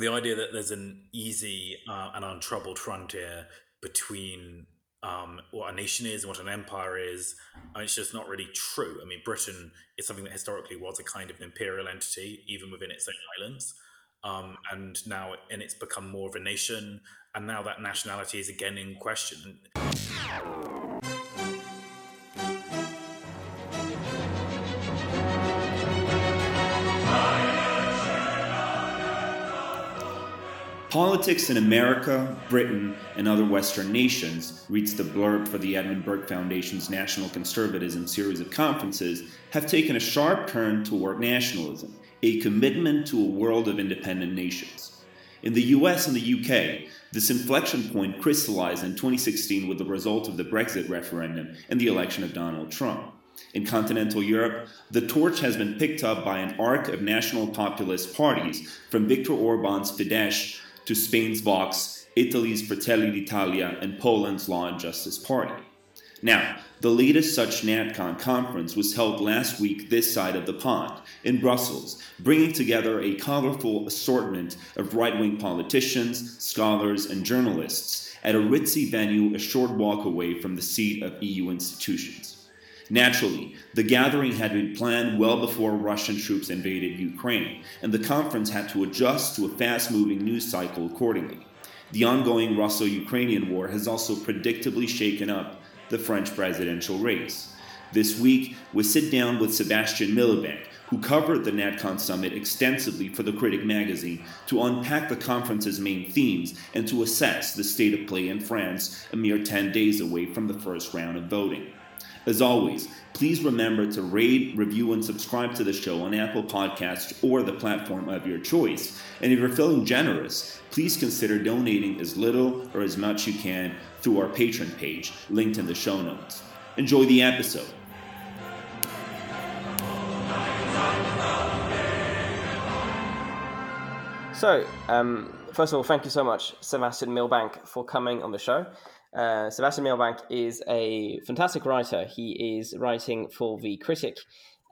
the idea that there's an easy uh, and untroubled frontier between um, what a nation is and what an empire is, it's just not really true. I mean, Britain is something that historically was a kind of an imperial entity, even within its own islands. Um, and now, and it's become more of a nation, and now that nationality is again in question. Politics in America, Britain, and other Western nations, reads the blurb for the Edmund Burke Foundation's National Conservatism series of conferences, have taken a sharp turn toward nationalism, a commitment to a world of independent nations. In the US and the UK, this inflection point crystallized in 2016 with the result of the Brexit referendum and the election of Donald Trump. In continental Europe, the torch has been picked up by an arc of national populist parties, from Viktor Orban's Fidesz to Spain's Vox, Italy's Fratelli d'Italia, and Poland's Law and Justice Party. Now, the latest such NatCon conference was held last week this side of the pond, in Brussels, bringing together a colorful assortment of right wing politicians, scholars, and journalists at a ritzy venue a short walk away from the seat of EU institutions. Naturally, the gathering had been planned well before Russian troops invaded Ukraine, and the conference had to adjust to a fast moving news cycle accordingly. The ongoing Russo Ukrainian war has also predictably shaken up the French presidential race. This week, we sit down with Sebastian Milbank, who covered the NatCon summit extensively for the Critic magazine, to unpack the conference's main themes and to assess the state of play in France a mere 10 days away from the first round of voting. As always, please remember to rate, review, and subscribe to the show on Apple Podcasts or the platform of your choice. And if you're feeling generous, please consider donating as little or as much you can through our Patreon page, linked in the show notes. Enjoy the episode. So, um, first of all, thank you so much, Sebastian Milbank, for coming on the show. Uh, Sebastian Milbank is a fantastic writer. He is writing for The Critic.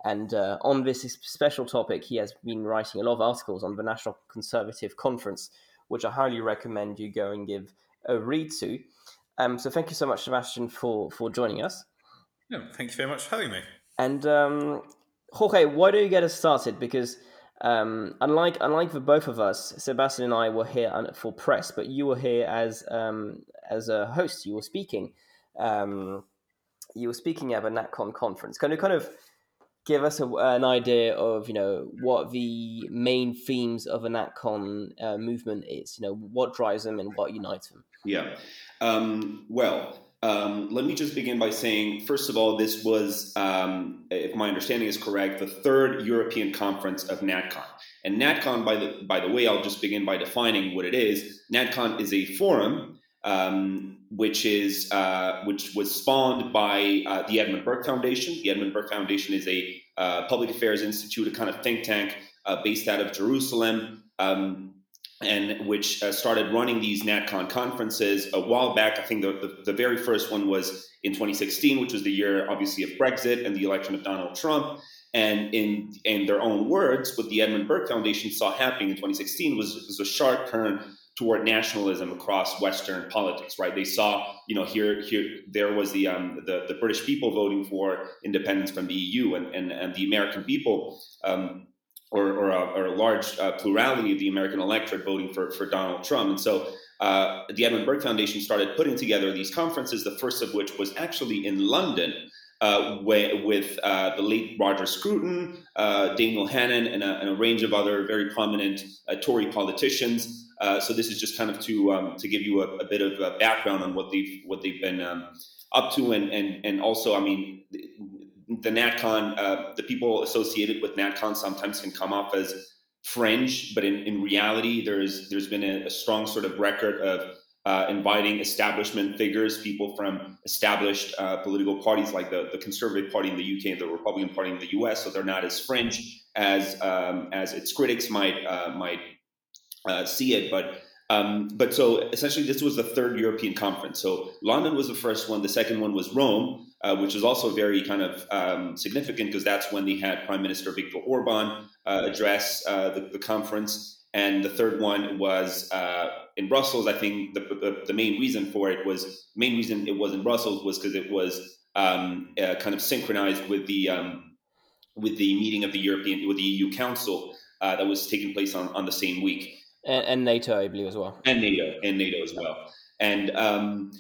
And uh, on this special topic, he has been writing a lot of articles on the National Conservative Conference, which I highly recommend you go and give a read to. Um, so thank you so much, Sebastian, for, for joining us. Yeah, thank you very much for having me. And um, Jorge, why don't you get us started? Because um, unlike unlike the both of us, Sebastian and I were here for press, but you were here as um, as a host. You were speaking. Um, you were speaking at a NatCon conference. Can you kind of give us a, an idea of you know what the main themes of a NatCon uh, movement is? You know what drives them and what unites them. Yeah. Um, well, um, let me just begin by saying, first of all, this was, um, if my understanding is correct, the third European conference of NatCon. And NatCon, by the by the way, I'll just begin by defining what it is. NatCon is a forum um, which is uh, which was spawned by uh, the Edmund Burke Foundation. The Edmund Burke Foundation is a uh, public affairs institute, a kind of think tank uh, based out of Jerusalem. Um, and which uh, started running these NatCon conferences a while back. I think the, the, the, very first one was in 2016, which was the year, obviously, of Brexit and the election of Donald Trump. And in in their own words, what the Edmund Burke Foundation saw happening in 2016 was, was a sharp turn toward nationalism across Western politics. Right? They saw, you know, here here there was the um, the, the British people voting for independence from the EU, and and, and the American people. Um, or, or, a, or a large uh, plurality of the American electorate voting for, for Donald Trump. And so uh, the Edmund Burke Foundation started putting together these conferences, the first of which was actually in London. Uh, with uh, the late Roger Scruton, uh, Daniel Hannan, and a, and a, range of other very prominent uh, Tory politicians. so this is just kind of to um, to give you a, a bit of a background on what they've what they've been um, up to, and and and also, I mean, the NatCon, uh, the people associated with NatCon sometimes can come off as fringe, but in, in reality, there's there's been a, a strong sort of record of uh, inviting establishment figures, people from established uh, political parties like the, the Conservative Party in the UK and the Republican Party in the US, so they're not as fringe as um, as its critics might uh, might uh, see it, but. Um, but so essentially, this was the third European conference. So London was the first one. The second one was Rome, uh, which was also very kind of um, significant because that's when they had Prime Minister Viktor Orban uh, address uh, the, the, conference. and the third one was uh, in Brussels. I think the, the, the, main reason for it was main reason it was in Brussels was because it was um, uh, kind of synchronized with the um, with the meeting of the European with the EU Council uh, that was taking place on, on the same week, and, and, NATO, I believe, as well, and NATO, and NATO as well, and. Um,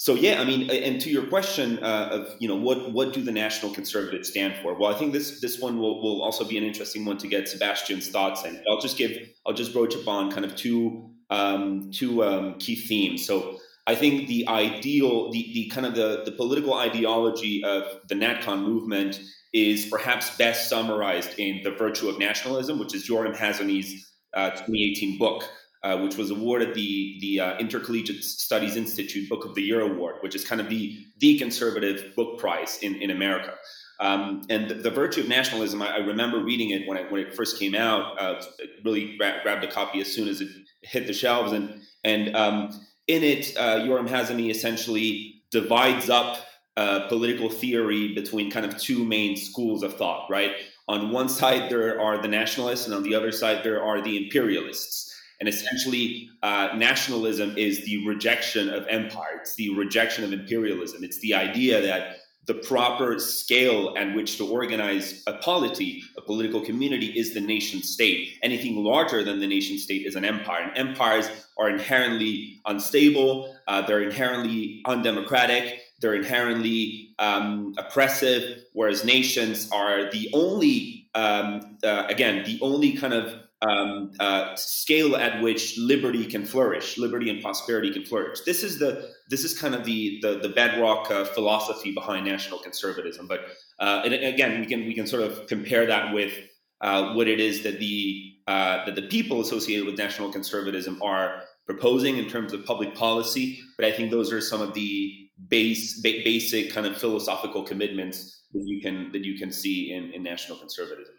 so yeah, I mean, and to your question uh, of you know what what do the National Conservatives stand for? Well, I think this this one will, will also be an interesting one to get Sebastian's thoughts in. I'll just give I'll just broach upon kind of two um, two um, key themes. So I think the ideal the the kind of the the political ideology of the NatCon movement is perhaps best summarized in the virtue of nationalism, which is Yoram Hazony's uh, 2018 book uh, which was awarded the the uh, Intercollegiate Studies Institute Book of the Year award, which is kind of the the conservative book prize in in America. Um, and the, the, virtue of nationalism, I, I, remember reading it when it when it first came out. Uh, really gra- grabbed a copy as soon as it hit the shelves, and and um, in it, uh, Yoram Hazony essentially divides up political theory between kind of two main schools of thought. Right, on one side there are the nationalists, and on the other side there are the imperialists. And essentially, uh, nationalism is the rejection of empire, it's the rejection of imperialism. It's the idea that the proper scale at which to organize a polity, a political community, is the nation state. Anything larger than the nation state is an empire. And empires are inherently unstable, uh, they're inherently undemocratic, they're inherently um, oppressive, whereas nations are the only, um, uh, again, the only kind of um, uh, scale at which liberty can flourish, liberty and prosperity can flourish. This is the this is kind of the the, the bedrock uh, philosophy behind national conservatism. But uh, and again, we can we can sort of compare that with uh, what it is that the uh, that the people associated with national conservatism are proposing in terms of public policy. But I think those are some of the base ba- basic kind of philosophical commitments that you can that you can see in, in national conservatism.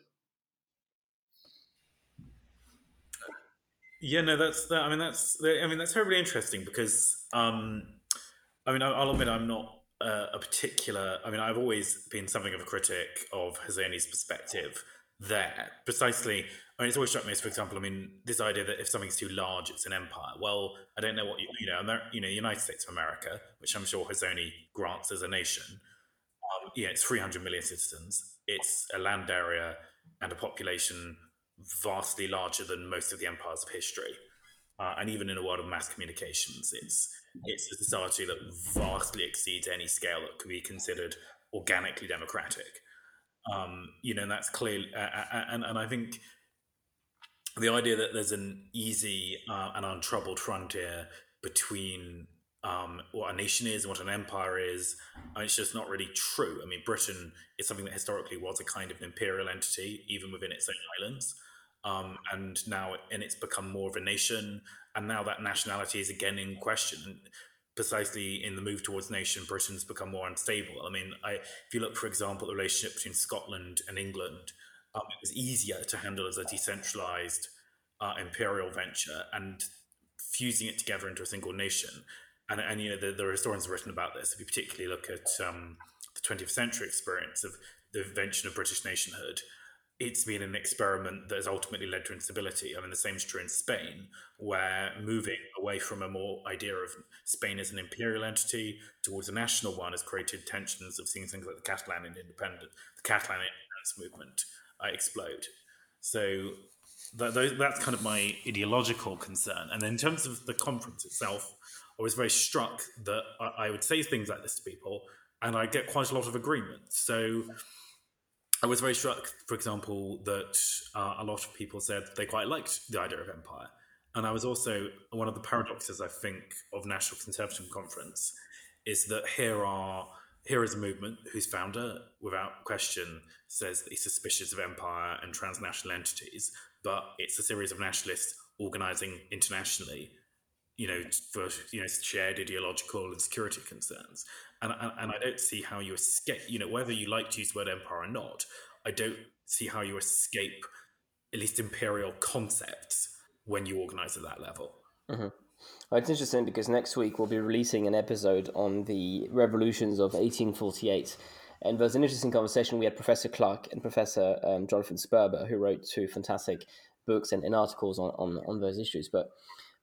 Yeah, no, that's that. I mean, that's I mean, that's terribly interesting because um, I mean, I'll admit I'm not uh, a particular. I mean, I've always been something of a critic of Hazony's perspective there. Precisely, Mean, it's always struck me as, for example, I mean, this idea that if something's too large, it's an empire. Well, I don't know what you, you know, Amer- you know, the United States of America, which I'm sure Hazony grants as a nation. Um, yeah, it's 300 million citizens. It's a land area and a population vastly larger than most of the empires of history. Uh, and even in a world of mass communications, it's it's a society that vastly exceeds any scale that could be considered organically democratic. Um, you know, and that's clearly, uh, and, and I think the idea that there's an easy uh, and untroubled frontier between um, what a nation is and what an empire is, it's just not really true. I mean, Britain is something that historically was a kind of an imperial entity, even within its own islands um, and now and it's become more of a nation, and now that nationality is again in question. Precisely in the move towards nation, Britain's become more unstable. I mean, I, if you look, for example, the relationship between Scotland and England, um, it was easier to handle as a decentralized uh, imperial venture and fusing it together into a single nation. And, and you know, the, the historians have written about this. If you particularly look at um, the 20th century experience of the invention of British nationhood, it's been an experiment that has ultimately led to instability. I mean, the same is true in Spain, where moving away from a more idea of Spain as an imperial entity towards a national one has created tensions of seeing things like the Catalan independence, the Catalan independence movement uh, explode. So that, that's kind of my ideological concern. And in terms of the conference itself, I was very struck that I, I would say things like this to people, and I get quite a lot of agreement. So I was very struck, for example, that uh, a lot of people said they quite liked the idea of empire. And I was also one of the paradoxes I think of National Conservative Conference is that here are here is a movement whose founder, without question, says that he's suspicious of empire and transnational entities, but it's a series of nationalists organizing internationally, you know, for you know shared ideological and security concerns and, and, and I don't see how you escape. You know, whether you like to use the word empire or not, I don't see how you escape at least imperial concepts when you organize at that level. Mm-hmm. Well, it's interesting because next week we'll be releasing an episode on the revolutions of 1848. And there was an interesting conversation. We had Professor Clark and Professor um, Jonathan Sperber, who wrote two fantastic books and, and articles on, on, on those issues. But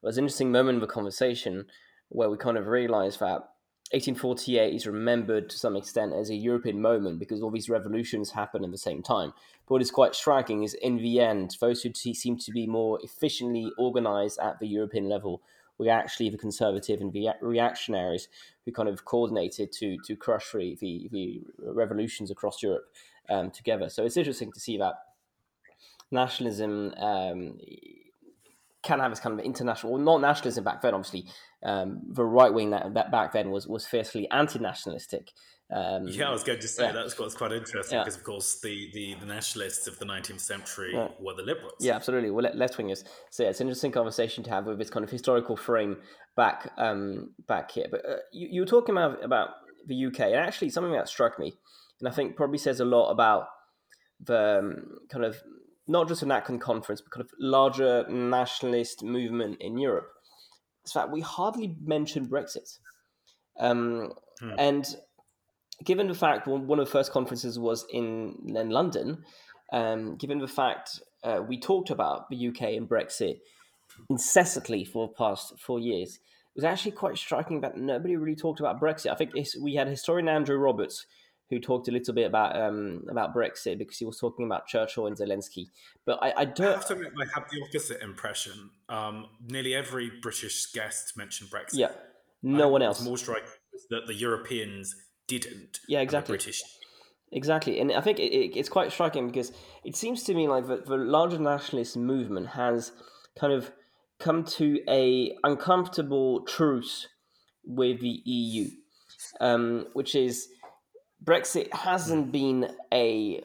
it was an interesting moment of the conversation where we kind of realized that 1848 is remembered to some extent as a European moment because all these revolutions happen at the same time. But what is quite striking is in the end, those who seem to be more efficiently organized at the European level were actually the conservative and the reactionaries who kind of coordinated to to crush the, the, the revolutions across Europe um, together. So it's interesting to see that nationalism um, can have this kind of international, well, not nationalism back then, obviously. Um, the right wing that, that back then was was fiercely anti-nationalistic. Um, yeah, I was going to say yeah. that's what's quite interesting yeah. because, of course, the, the, the, nationalists of the 19th century yeah. were the liberals. Yeah, absolutely. Well, left wingers. So yeah, it's an interesting conversation to have with this kind of historical frame back um, back here. But uh, you, you were talking about about the UK, and actually something that struck me, and I think probably says a lot about the um, kind of not just a NatCon conference, but kind of larger nationalist movement in Europe. Is fact we hardly mention Brexit. Um, hmm. And given the fact one of the first conferences was in, in London, um, given the fact uh, we talked about the UK and Brexit incessantly for the past four years, it was actually quite striking that nobody really talked about Brexit. I think we had historian Andrew Roberts who talked a little bit about um, about Brexit because he was talking about Churchill and Zelensky. But I, I don't. I have to admit, I have the opposite impression. Um, nearly every British guest mentioned Brexit. Yeah, no one else. More striking that the Europeans didn't. Yeah, exactly. British. Exactly, and I think it, it, it's quite striking because it seems to me like the, the larger nationalist movement has kind of come to a uncomfortable truce with the EU, um, which is Brexit hasn't been a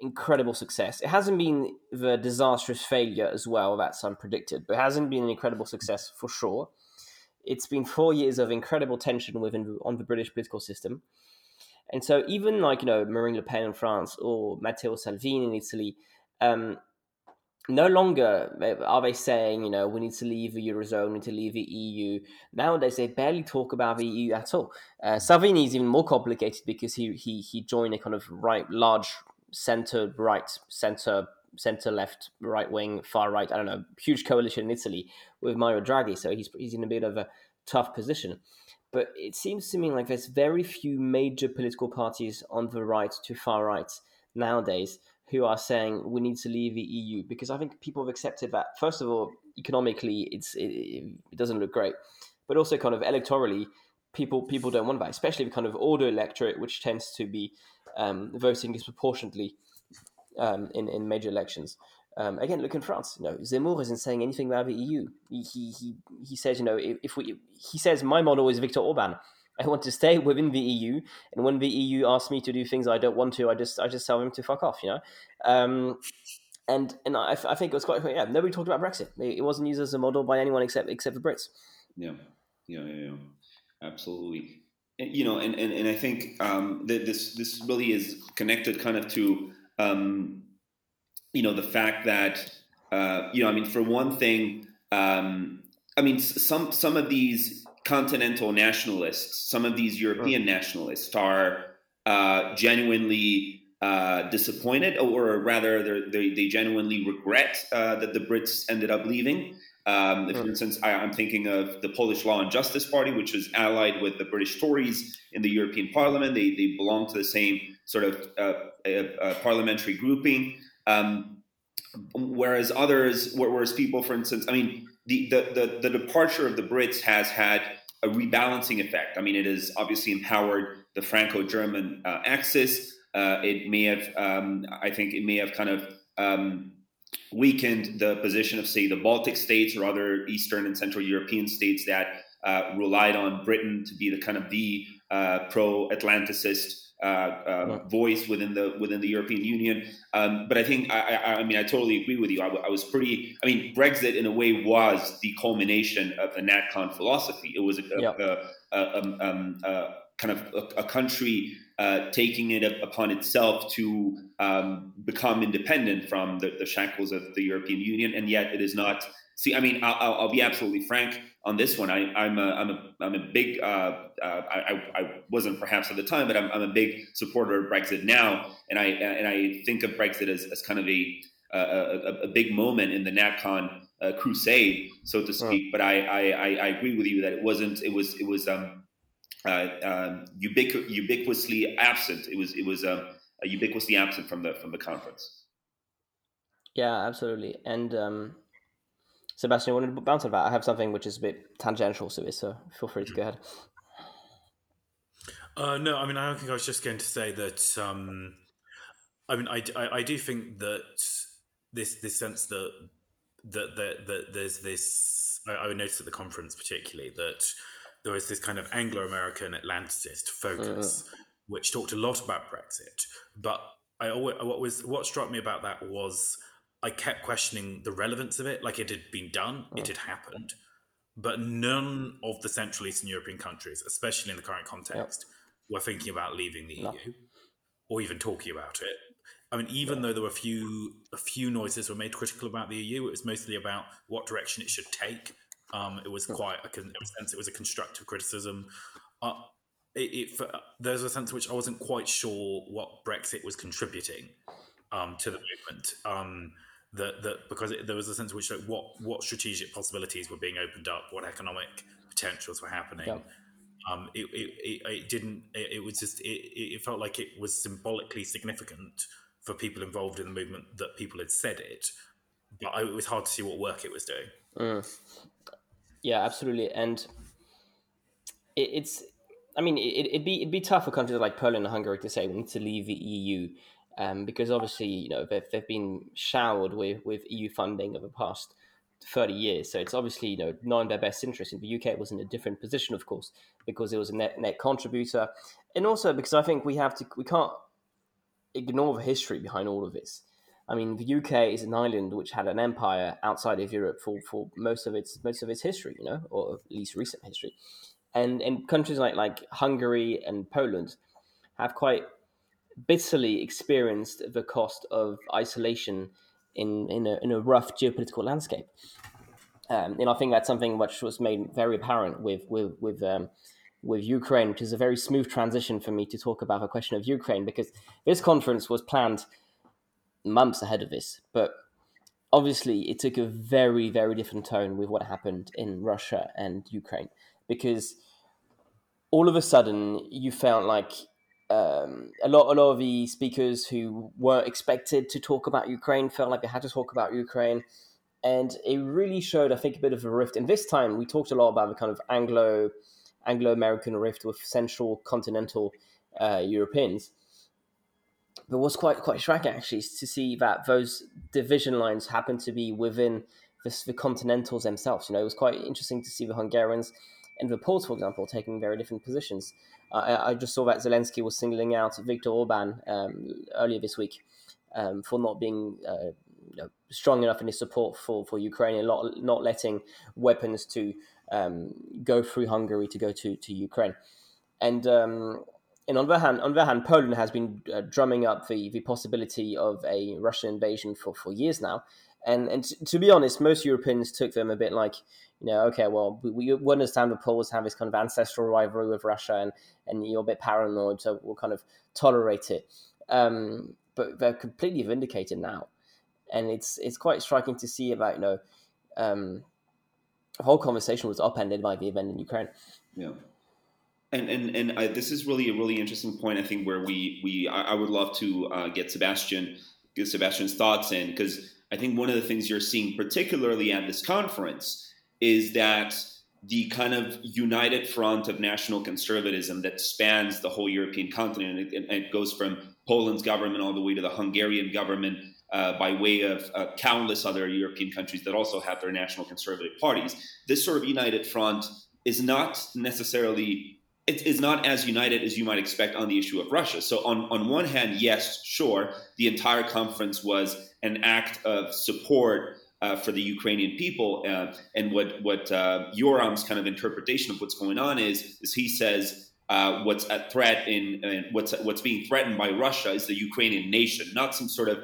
incredible success. It hasn't been the disastrous failure as well that's some predicted, but it hasn't been an incredible success for sure. It's been four years of incredible tension within on the British political system. And so even like, you know, Marine Le Pen in France or Matteo Salvini in Italy, um, no longer are they saying, you know, we need to leave the eurozone, we need to leave the EU. Nowadays, they barely talk about the EU at all. Uh, Salvini is even more complicated because he he he joined a kind of right, large center right, center center left, right wing, far right. I don't know, huge coalition in Italy with Mario Draghi. So he's he's in a bit of a tough position. But it seems to me like there's very few major political parties on the right to far right nowadays who are saying we need to leave the EU because I think people have accepted that first of all economically it's it, it doesn't look great, but also kind of electorally people people don't want that, especially the kind of older electorate which tends to be um, voting disproportionately um, in in major elections. Um, again, look in France. You know, Zemmour isn't saying anything about the EU. He he he, says, you know, if, if we he says my model is Viktor Orban. I want to stay within the EU, and when the EU asks me to do things I don't want to, I just I just tell them to fuck off, you know. Um, and and I, I think it was quite yeah. Nobody talked about Brexit. It wasn't used as a model by anyone except except the Brits. Yeah, yeah, yeah, yeah. absolutely. And, you know, and, and, and I think um, that this this really is connected kind of to um, you know the fact that uh, you know I mean for one thing um, I mean some some of these continental nationalists, some of these European nationalists are uh, genuinely uh, disappointed, or rather, they, they genuinely regret uh, that the Brits ended up leaving. Um, for instance, I, am thinking of the Polish Law and Justice Party, which was allied with the British Tories in the European Parliament. They, they belong to the same sort of uh, parliamentary grouping. Um, whereas others, whereas people, for instance, I mean, the, the, the, the departure of the Brits has had a rebalancing effect. I mean, it has obviously empowered the Franco-German uh, axis. Uh, it may have, um, I think, it may have kind of um, weakened the position of, say, the Baltic states or other Eastern and Central European states that uh, relied on Britain to be the kind of the uh, pro-Atlanticist uh, um, voice within the within the European Union. Um, but I think I, I, I, mean I totally agree with you. I, I, was pretty. I mean Brexit in a way was the culmination of the NatCon philosophy. It was a, yep. a, a, um, um, a kind of a, country uh, taking it upon itself to um, become independent from the, the shackles of the European Union, and yet it is not. See, I mean, I'll, I'll be absolutely frank on this one. I, I'm a I'm a I'm a big uh, uh, I, I wasn't perhaps at the time, but I'm, I'm a big supporter of Brexit now, and I and I think of Brexit as, as kind of a a, a, a, big moment in the NatCon uh, crusade, so to speak. But I, I, I agree with you that it wasn't. It was it was um, uh, um, ubiqu- ubiquitously absent. It was it was um, ubiquitously absent from the from the conference. Yeah, absolutely. And um, Sebastian, I wanted to bounce on that. I have something which is a bit tangential to this, so feel free to go ahead. Uh, no, I mean, I don't think I was just going to say that. Um, I mean, I, I, I do think that this this sense that that that, that there's this. I, I noticed at the conference particularly that there was this kind of Anglo-American Atlanticist focus, mm. which talked a lot about Brexit. But I always, what was what struck me about that was I kept questioning the relevance of it. Like it had been done, it had happened, but none of the Central Eastern European countries, especially in the current context, yep. were thinking about leaving the no. EU or even talking about it. I mean, even though there were a few a few noises were made critical about the EU, it was mostly about what direction it should take. Um, it was quite a, a sense it was a constructive criticism. Uh, it, it, there's a sense in which I wasn't quite sure what Brexit was contributing um, to the movement. Um, that that because it, there was a sense in which like what what strategic possibilities were being opened up, what economic potentials were happening. Yeah. Um, it, it, it, didn't. It, it was just. It, it felt like it was symbolically significant for people involved in the movement that people had said it, but it was hard to see what work it was doing. Mm. Yeah, absolutely, and it, it's. I mean, it, would be it'd be tough for countries like Poland and Hungary to say we need to leave the EU, um, because obviously you know they've, they've been showered with with EU funding over the past 30 years. So it's obviously, you know, not in their best interest. In the UK, was in a different position, of course, because it was a net net contributor, and also because I think we have to, we can't ignore the history behind all of this. I mean, the UK is an island which had an empire outside of Europe for, for most of its most of its history, you know, or at least recent history. And and countries like like Hungary and Poland have quite bitterly experienced the cost of isolation in in a, in a rough geopolitical landscape. Um, and I think that's something which was made very apparent with with with um, with Ukraine, which is a very smooth transition for me to talk about the question of Ukraine because this conference was planned months ahead of this, but obviously it took a very very different tone with what happened in Russia and Ukraine because all of a sudden you felt like um, a lot a lot of the speakers who weren't expected to talk about Ukraine felt like they had to talk about Ukraine. And it really showed, I think, a bit of a rift. And this time, we talked a lot about the kind of Anglo Anglo American rift with central continental uh, Europeans. But was quite quite striking actually to see that those division lines happened to be within the, the continentals themselves. You know, it was quite interesting to see the Hungarians and the Poles, for example, taking very different positions. Uh, I, I, just saw that Zelensky was singling out Viktor Orban um, earlier this week um, for not being uh, you know, strong enough in his support for, for Ukraine and not, not letting weapons to um, go through Hungary to go to, to Ukraine. And um, and on the hand, on the hand, Poland has been uh, drumming up the, the possibility of a Russian invasion for, for years now. And and to, be honest, most Europeans took them a bit like, you know, okay, well, we, we understand the Poles have this kind of ancestral rivalry with Russia, and and you're a bit paranoid, so we'll kind of tolerate it. Um, but they're completely vindicated now, and it's it's quite striking to see about you know um, the whole conversation was upended by the event in Ukraine. Yeah. And and and I, this is really a really interesting point. I think where we we I, I would love to uh, get Sebastian get Sebastian's thoughts in because I think one of the things you're seeing particularly at this conference is that the kind of united front of national conservatism that spans the whole European continent and it, goes from Poland's government all the way to the Hungarian government uh, by way of uh, countless other European countries that also have their national conservative parties. This sort of united front is not necessarily it is not as united as you might expect on the issue of Russia. So on, on one hand, yes, sure, the entire conference was an act of support uh, for the Ukrainian people. Uh, and what what uh, Yoram's kind of interpretation of what's going on is is he says uh, what's at threat in, in what's what's being threatened by Russia is the Ukrainian nation, not some sort of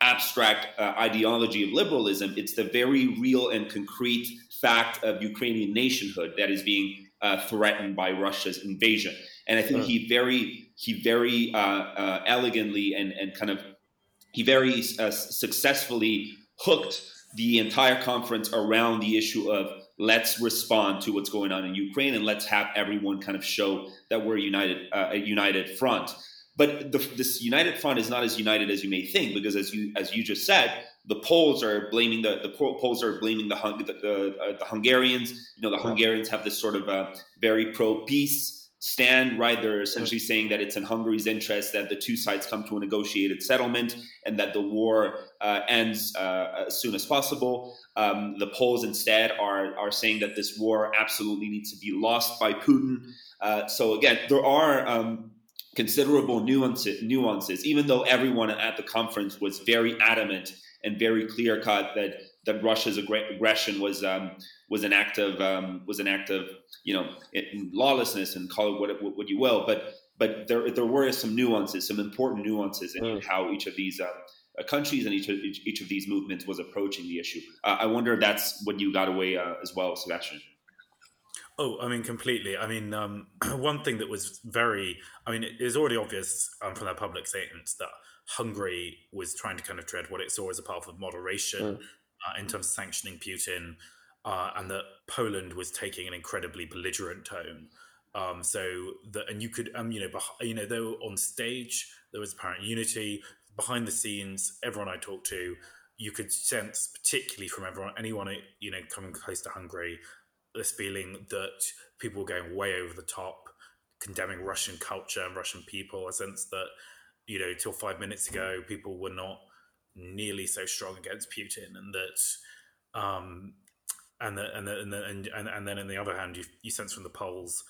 abstract uh, ideology of liberalism. It's the very real and concrete fact of Ukrainian nationhood that is being uh, threatened by Russia's invasion. And I think he very he very uh, uh, elegantly and, and kind of he very uh, successfully hooked the entire conference around the issue of let's respond to what's going on in Ukraine and let's have everyone kind of show that we're united, uh, a united front. But the, this united front is not as united as you may think, because as you as you just said, the Poles are blaming the the Poles are blaming the the, the, uh, the Hungarians. You know, the Hungarians have this sort of uh, very pro peace stand, right? They're essentially saying that it's in Hungary's interest that the two sides come to a negotiated settlement and that the war uh, ends uh, as soon as possible. Um, the Poles instead are, are saying that this war absolutely needs to be lost by Putin. Uh, so again, there are um, considerable nuances, nuances, even though everyone at the conference was very adamant and very clear cut that that Russia's aggression was um, was an act of um, was an act of you know lawlessness and call it what, what you will, but but there there were some nuances, some important nuances in mm. how each of these uh, uh, countries and each of each, each, of these movements was approaching the issue. Uh, I wonder if that's what you got away uh, as well, Sebastian. Oh, I mean, completely. I mean, um, one thing that was very, I mean, it is already obvious um, from their public statements that Hungary was trying to kind of tread what it saw as a path of moderation mm. Uh, in terms of sanctioning Putin, uh, and that Poland was taking an incredibly belligerent tone. Um, so that, and you could, um, you know, beh- you know, they were on stage. There was apparent unity behind the scenes. Everyone I talked to, you could sense, particularly from everyone, anyone you know coming close to Hungary, this feeling that people were going way over the top, condemning Russian culture and Russian people. A sense that you know, till five minutes ago, people were not nearly so strong against Putin, and that, um, and the, and the, and, the, and, and and then on the other hand, you, you sense from the Poles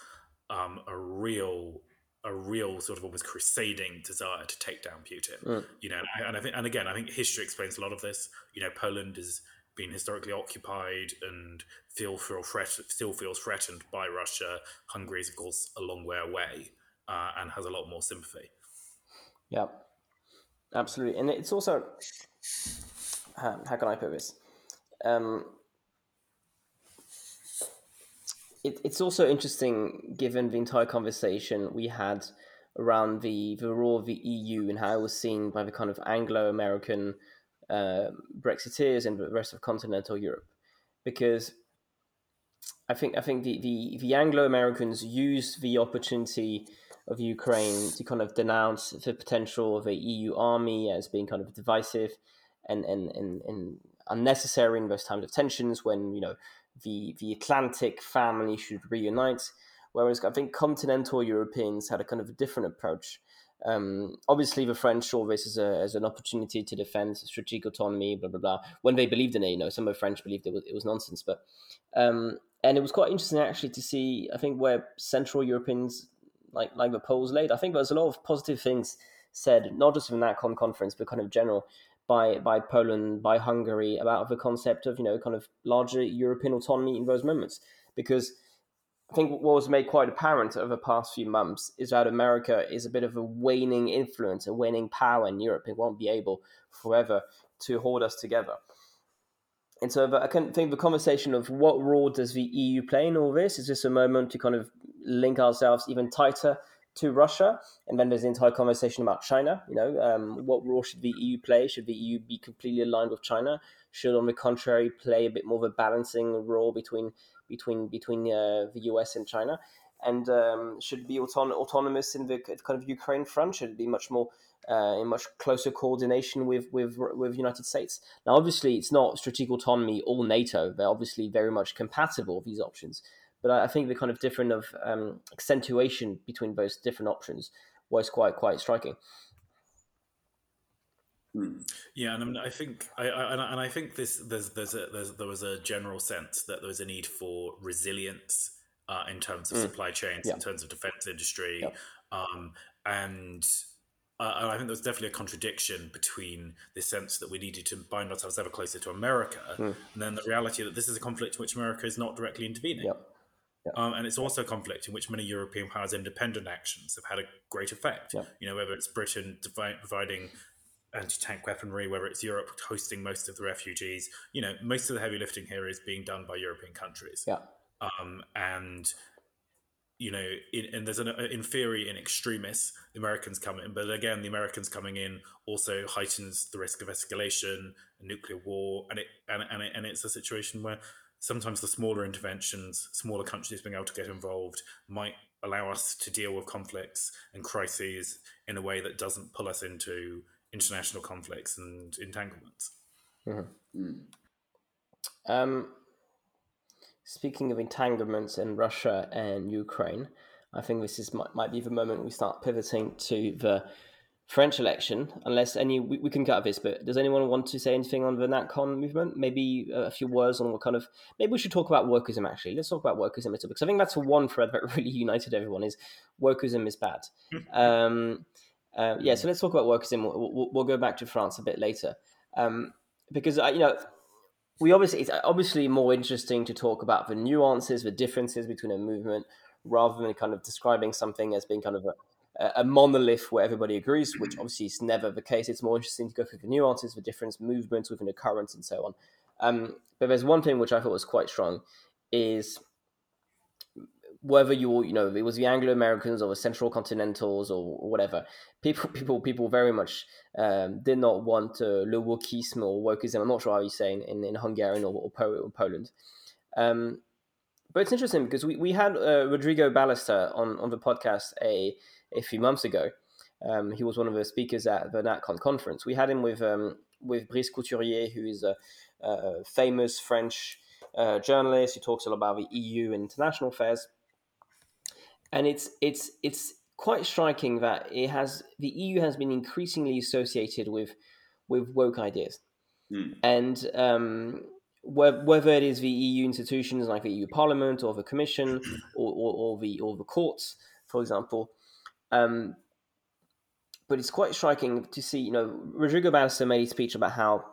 um, a real a real sort of almost crusading desire to take down Putin. Mm. You know, and I think, and again, I think history explains a lot of this. You know, Poland has been historically occupied and feel feel threat, still feels threatened by Russia. Hungary is, of course, a long way away uh, and has a lot more sympathy. Yeah, absolutely, and it's also how, how can I put this? Um, it, it's also interesting given the entire conversation we had around the the role of the EU and how it was seen by the kind of Anglo-American uh, Brexiteers and the rest of continental Europe, because I think I think the the, the Anglo Americans used the opportunity of Ukraine to kind of denounce the potential of a EU army as being kind of divisive and and, and, and unnecessary in those times of tensions when you know the the Atlantic family should reunite. Whereas I think continental Europeans had a kind of a different approach. Um, obviously, the French saw this as, a, as an opportunity to defend strategic autonomy, blah blah blah. When they believed in it, you know, some of the French believed it was it was nonsense. But um, and it was quite interesting actually to see. I think where Central Europeans like like the Poles laid. I think there's a lot of positive things said, not just from NatCon conference, but kind of general by by Poland, by Hungary about the concept of you know kind of larger European autonomy in those moments. Because I think what was made quite apparent over the past few months is that America is a bit of a waning influence, a waning power in Europe. It won't be able forever to hold us together. And so I can think the conversation of what role does the EU play in all this is just a moment to kind of link ourselves even tighter to Russia. And then there's the entire conversation about China. You know, um, what role should the EU play? Should the EU be completely aligned with China? Should, on the contrary, play a bit more of a balancing role between between between uh, the US and China? And um, should be auton- autonomous in the kind of Ukraine front? Should it be much more uh, in much closer coordination with with with United States. Now, obviously, it's not strategic autonomy all NATO. They're obviously very much compatible these options, but I, think the kind of different of um, accentuation between those different options was quite quite striking. Hmm. Yeah, and I, mean, I think I, I, and I think this there's there's a there's, there was a general sense that there was a need for resilience uh, in terms of mm. supply chains, yeah. in terms of defense industry, yeah. um, and uh, I think there was definitely a contradiction between the sense that we needed to bind ourselves ever closer to America, mm. and then the reality that this is a conflict in which America is not directly intervening. Yep. Yep. Um, and it's also a conflict in which many European powers' independent actions have had a great effect. Yep. You know, whether it's Britain providing anti-tank weaponry, whether it's Europe hosting most of the refugees. You know, most of the heavy lifting here is being done by European countries. Yeah. Um, and you know, in, and there's an in theory in extremis, the Americans come in, but again, the Americans coming in also heightens the risk of escalation, nuclear war, and it and and, it, and it's a situation where sometimes the smaller interventions, smaller countries being able to get involved, might allow us to deal with conflicts and crises in a way that doesn't pull us into international conflicts and entanglements. Mm-hmm. Mm. Um, Speaking of entanglements in Russia and Ukraine, I think this is might, might be the moment we start pivoting to the French election. Unless any, we, we can cut this, but does anyone want to say anything on the NatCon movement? Maybe a few words on what kind of. Maybe we should talk about wokeism. Actually, let's talk about wokeism a little because I think that's the one thread that really united everyone. Is wokeism is bad. um, uh, yeah, so let's talk about wokeism. We'll, we'll, we'll, go back to France a bit later, um, because I, you know we obviously it's obviously more interesting to talk about the nuances, the differences between a movement, rather than kind of describing something as being kind of a, a monolith where everybody agrees, which obviously is never the case. It's more interesting to go through the nuances, the different movements within the currents, and so on. Um, but there's one thing which I thought was quite strong is whether you you know it was the Anglo Americans or the Central Continentals or, whatever, people people people very much um, did not want uh, le wokisme or wokeism. I'm not sure how you say in, in, in Hungarian or, or, or Poland. Um, but it's interesting because we, we had uh, Rodrigo Ballester on, on the podcast a, a few months ago. Um, he was one of the speakers at the NatCon conference. We had him with um, with Brice Couturier, who is a, a famous French uh, journalist who talks a lot about the EU and international affairs and it's it's it's quite striking that it has the EU has been increasingly associated with with woke ideas, mm. and um, whether it is the EU institutions like the EU Parliament or the Commission or, or, or the or the courts, for example. Um, but it's quite striking to see, you know, Rodrigo Ballester made a speech about how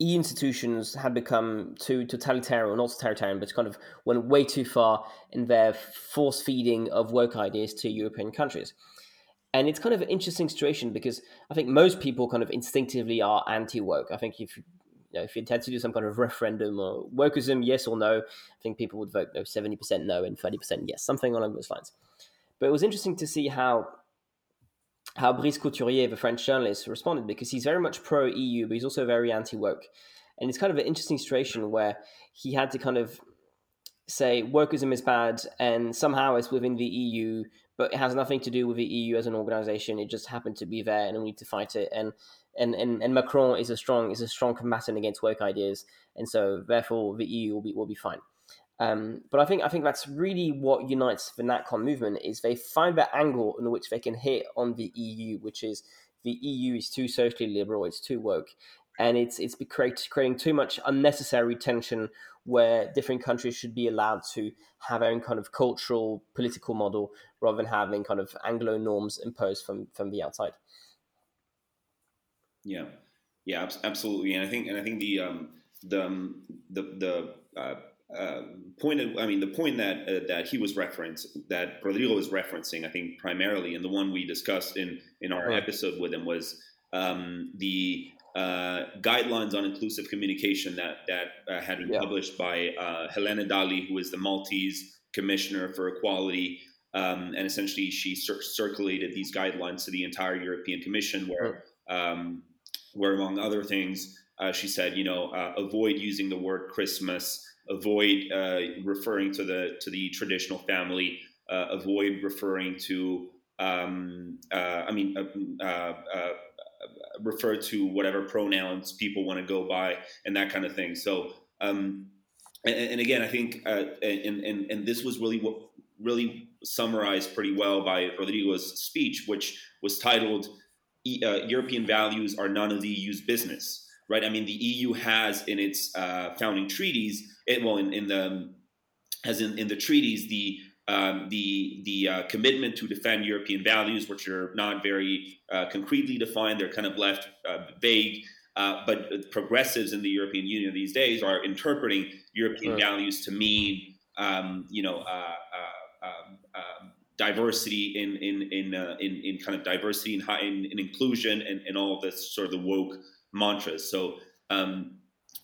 E institutions had become too totalitarian, or not totalitarian, but kind of went way too far in their force feeding of woke ideas to European countries. And it's kind of an interesting situation because I think most people kind of instinctively are anti woke. I think if you know, if you intend to do some kind of referendum or wokeism, yes or no, I think people would vote no, 70% no and 30% yes, something along those lines. But it was interesting to see how how Brice Couturier, the French journalist, responded because he's very much pro EU, but he's also very anti woke. And it's kind of an interesting situation where he had to kind of say wokeism is bad and somehow it's within the EU, but it has nothing to do with the EU as an organization. It just happened to be there and we need to fight it. And and, and, and Macron is a strong is a strong combatant against woke ideas, and so therefore the EU will be will be fine. Um, but I think I think that's really what unites the NatCon movement is they find that angle in which they can hit on the EU, which is the EU is too socially liberal, it's too woke, and it's it's creating too much unnecessary tension where different countries should be allowed to have their own kind of cultural political model rather than having kind of Anglo norms imposed from from the outside. Yeah, yeah, absolutely, and I think and I think the um, the um, the the uh, uh, pointed. I mean, the point that uh, that he was referenced, that Rodrigo was referencing, I think primarily, and the one we discussed in in our right. episode with him was um, the uh, guidelines on inclusive communication that that uh, had been yeah. published by uh, Helena Dalli, who is the Maltese Commissioner for Equality. Um, and essentially, she cir- circulated these guidelines to the entire European Commission, where, um, where among other things, uh, she said, you know, avoid using the word Christmas avoid uh, referring to the to the traditional family, uh, avoid referring to um, uh, I mean uh, uh, uh, refer to whatever pronouns people want to go by and that kind of thing. So um, and, and, again, I think and, and and this was really what really summarized pretty well by Rodrigo's speech, which was titled "European Values Are None of the EU's Business." Right? I mean, the EU has in its founding treaties it, well, in, in the as in, in the treaties, the um, the the uh, commitment to defend European values, which are not very uh, concretely defined, they're kind of left uh, vague. Uh, but progressives in the European Union these days are interpreting European right. values to mean, um, you know, uh, uh, um, um, diversity in in in, in, in kind of diversity and in, in, inclusion and, and all of this sort of the woke mantras. So um,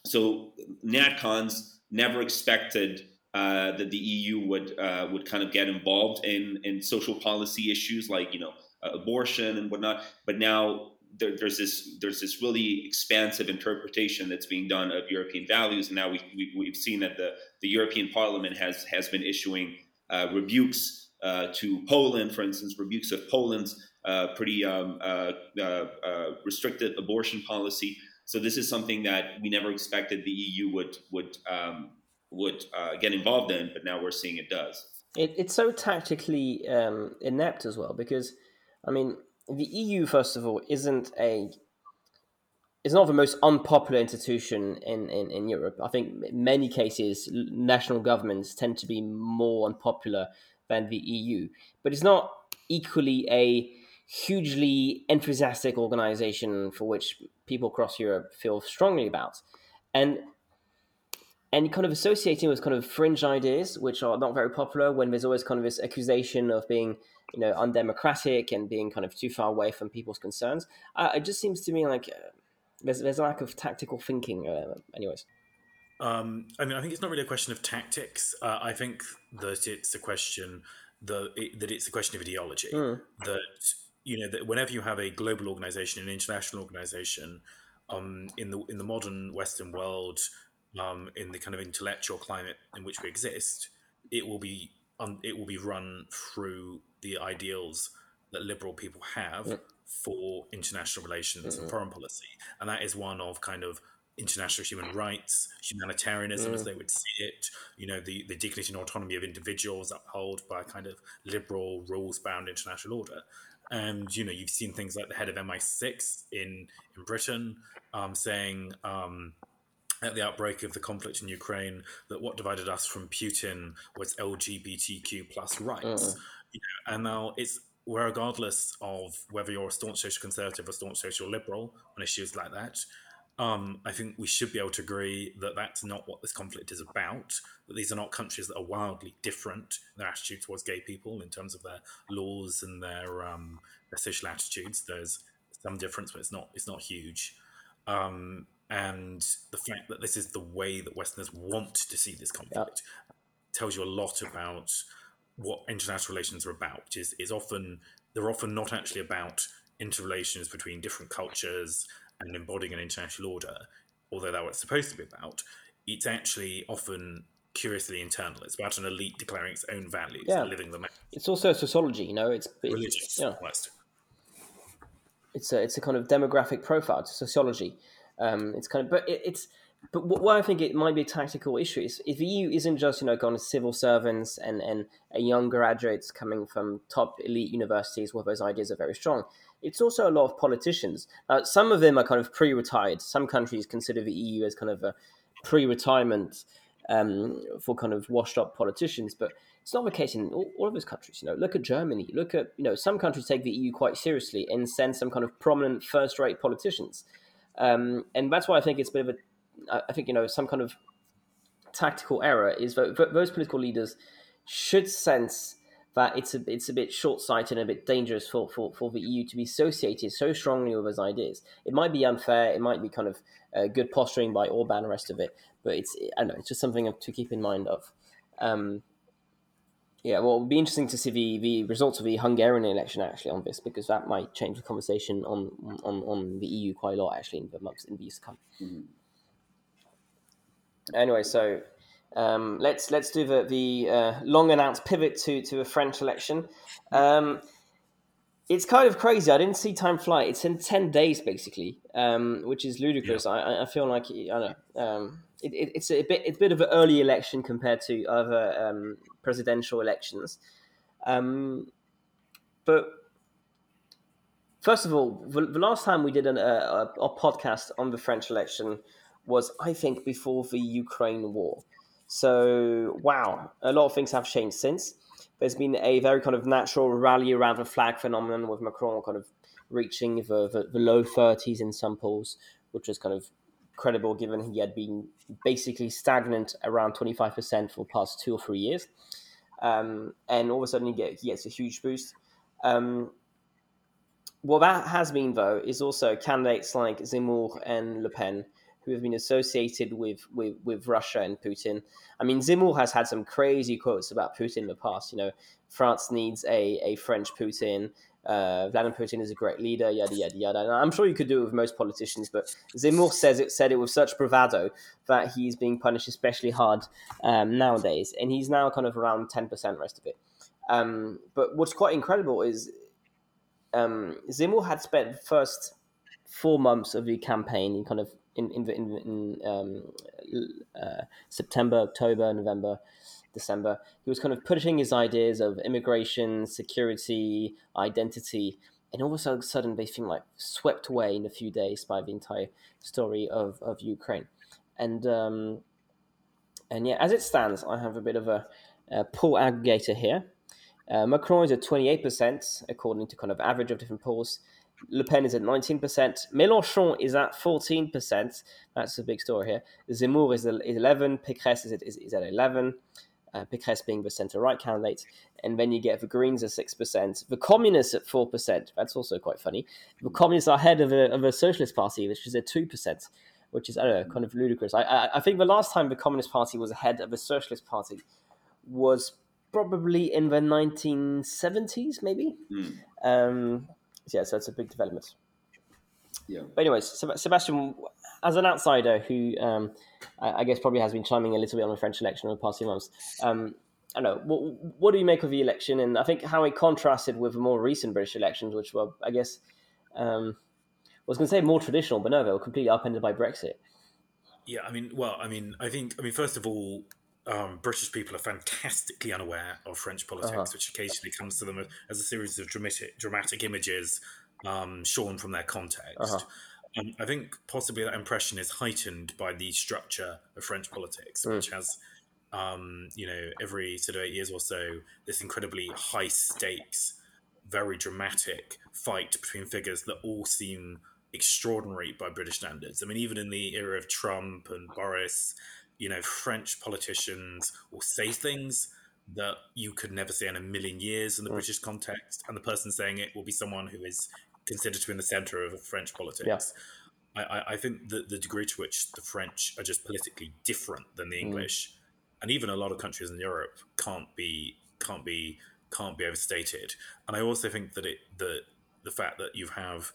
so NatCons never expected uh, that the EU would uh, would kind of get involved in in social policy issues like you know uh, abortion and whatnot. But now there, there's this there's this really expansive interpretation that's being done of European values, and now we, we have seen that the the European Parliament has has been issuing uh, rebukes uh, to Poland, for instance, rebukes of Poland's uh, pretty um, restricted abortion policy. So this is something that we never expected the EU would would um, would uh, get involved in, but now we're seeing it does. It, it's so tactically um, inept as well because, I mean, the EU first of all isn't a is not the most unpopular institution in, in, in Europe. I think in many cases national governments tend to be more unpopular than the EU, but it's not equally a hugely enthusiastic organization for which people across Europe feel strongly about. And and kind of associating with kind of fringe ideas, which are not very popular, when there's always kind of this accusation of being, you know, undemocratic and being kind of too far away from people's concerns. Uh, it just seems to me like uh, there's there's a lack of tactical thinking. Uh, anyways. Um, I mean, I think it's not really a question of tactics. Uh, I think that it's a question the, that it's a question of ideology. Mm. That you know that whenever you have a global organization, an international organization, um, in the in the modern Western world, um, in the kind of intellectual climate in which we exist, it will be um, it will be run through the ideals that liberal people have yeah. for international relations mm-hmm. and foreign policy, and that is one of kind of international human rights, humanitarianism mm. as they would see it, you know, the, the dignity and autonomy of individuals upheld by a kind of liberal, rules bound international order. And, you know, you've seen things like the head of MI6 in, in Britain um, saying, um, at the outbreak of the conflict in Ukraine that what divided us from Putin was LGBTQ plus rights. Uh. You know, and now it's regardless of whether you're a staunch social conservative or staunch social liberal on issues like that. Um, I think we should be able to agree that that's not what this conflict is about. That these are not countries that are wildly different in their attitude towards gay people in terms of their laws and their um, their social attitudes. There's some difference, but it's not it's not huge. Um, and the fact that this is the way that Westerners want to see this conflict tells you a lot about what international relations are about. Which is is often they're often not actually about interrelations between different cultures and embodying an international order, although that's what it's supposed to be about. It's actually often curiously internal. It's about an elite declaring its own values yeah. and living them out. It's also sociology, you know. It's religious, yeah. It's a it's a kind of demographic profile. It's sociology. Um, it's kind of, but it, it's, but what I think it might be a tactical issue is if the EU isn't just you know kind of civil servants and and young graduates coming from top elite universities where those ideas are very strong. It's also a lot of politicians. Uh, some of them are kind of pre-retired. Some countries consider the EU as kind of a pre-retirement um, for kind of washed-up politicians, but it's not the case in all, all, of those countries. You know, look at Germany. Look at you know some countries take the EU quite seriously and send some kind of prominent first-rate politicians. Um, and that's why I think it's a bit of a, I think, you know, some kind of tactical error is that those political leaders should sense that it's a, it's a bit short sighted and a bit dangerous for, for, for the EU to be associated so strongly with those ideas. It might be unfair, it might be kind of uh, good posturing by Orban and the rest of it, but it's, I don't know, it's just something to keep in mind of. Um, yeah, well, it'll be interesting to see the, the results of the Hungarian election actually on this because that might change the conversation on on, on the EU quite a lot actually in the months in these come. Mm-hmm. Anyway, so um, let's let's do the the uh, long announced pivot to to a French election. Um, it's kind of crazy. I didn't see time fly. It's in ten days basically, um, which is ludicrous. Yeah. I, I feel like I don't know. Um, it, it, it's a bit it's a bit of an early election compared to other um, presidential elections. Um, but first of all, the, the last time we did an, a, a podcast on the French election was, I think, before the Ukraine war. So, wow, a lot of things have changed since. There's been a very kind of natural rally around the flag phenomenon with Macron kind of reaching the, the, the low 30s in some polls, which was kind of credible given he had been basically stagnant around 25% for the past two or three years. Um, and all of a sudden he, he gets a huge boost. Um, what that has been, though, is also candidates like Zemmour and Le Pen who have been associated with, with, with Russia and Putin. I mean, Zemmour has had some crazy quotes about Putin in the past. You know, France needs a, a French Putin. Uh, Vladimir Putin is a great leader, yada yada yada. And I'm sure you could do it with most politicians, but Zemmour says it said it with such bravado that he's being punished especially hard um, nowadays, and he's now kind of around ten percent rest of it. Um, but what's quite incredible is um, had spent the first four months of the campaign in kind of in in, in, in um, uh, September, October, November, December. He was kind of pushing his ideas of immigration, security, identity, and all of a sudden they seem like swept away in a few days by the entire story of, of Ukraine. And um, and yeah, as it stands, I have a bit of a, a poll aggregator here. Uh, Macron is at 28%, according to kind of average of different polls. Le Pen is at 19%. Mélenchon is at 14%. That's a big story here. Zemmour is, 11. Pécresse is at, is, is at 11. Uh, Pécresse being the centre right candidate. And then you get the Greens at 6%. The Communists at 4%. That's also quite funny. The Communists are ahead of a, of a Socialist Party, which is at 2%, which is, I don't know, kind of ludicrous. I, I, I think the last time the Communist Party was ahead of a Socialist Party was probably in the 1970s, maybe. Mm. Um, yeah, so it's a big development. Yeah. But anyways, Sebastian, as an outsider who um, I, I, guess probably has been chiming a little bit on the French election over the past few months, um, I don't know what, what do you make of the election, and I think how it contrasted with the more recent British elections, which were, I guess, um, I was going to say more traditional, but no, they were completely upended by Brexit. Yeah, I mean, well, I mean, I think, I mean, first of all, um, British people are fantastically unaware of French politics, uh-huh. which occasionally comes to them as a series of dramatic, dramatic images um, shorn from their context. Uh-huh. Um, I think possibly that impression is heightened by the structure of French politics, mm. which has, um, you know, every sort of eight years or so, this incredibly high stakes, very dramatic fight between figures that all seem extraordinary by British standards. I mean, even in the era of Trump and Boris you know, French politicians will say things that you could never say in a million years in the mm. British context, and the person saying it will be someone who is considered to be in the center of French politics. Yeah. I, I, think that the degree to which the French are just politically different than the mm. English, mm. and even a lot of countries in Europe can't be can't be can't be overstated. And I also think that it the the fact that you have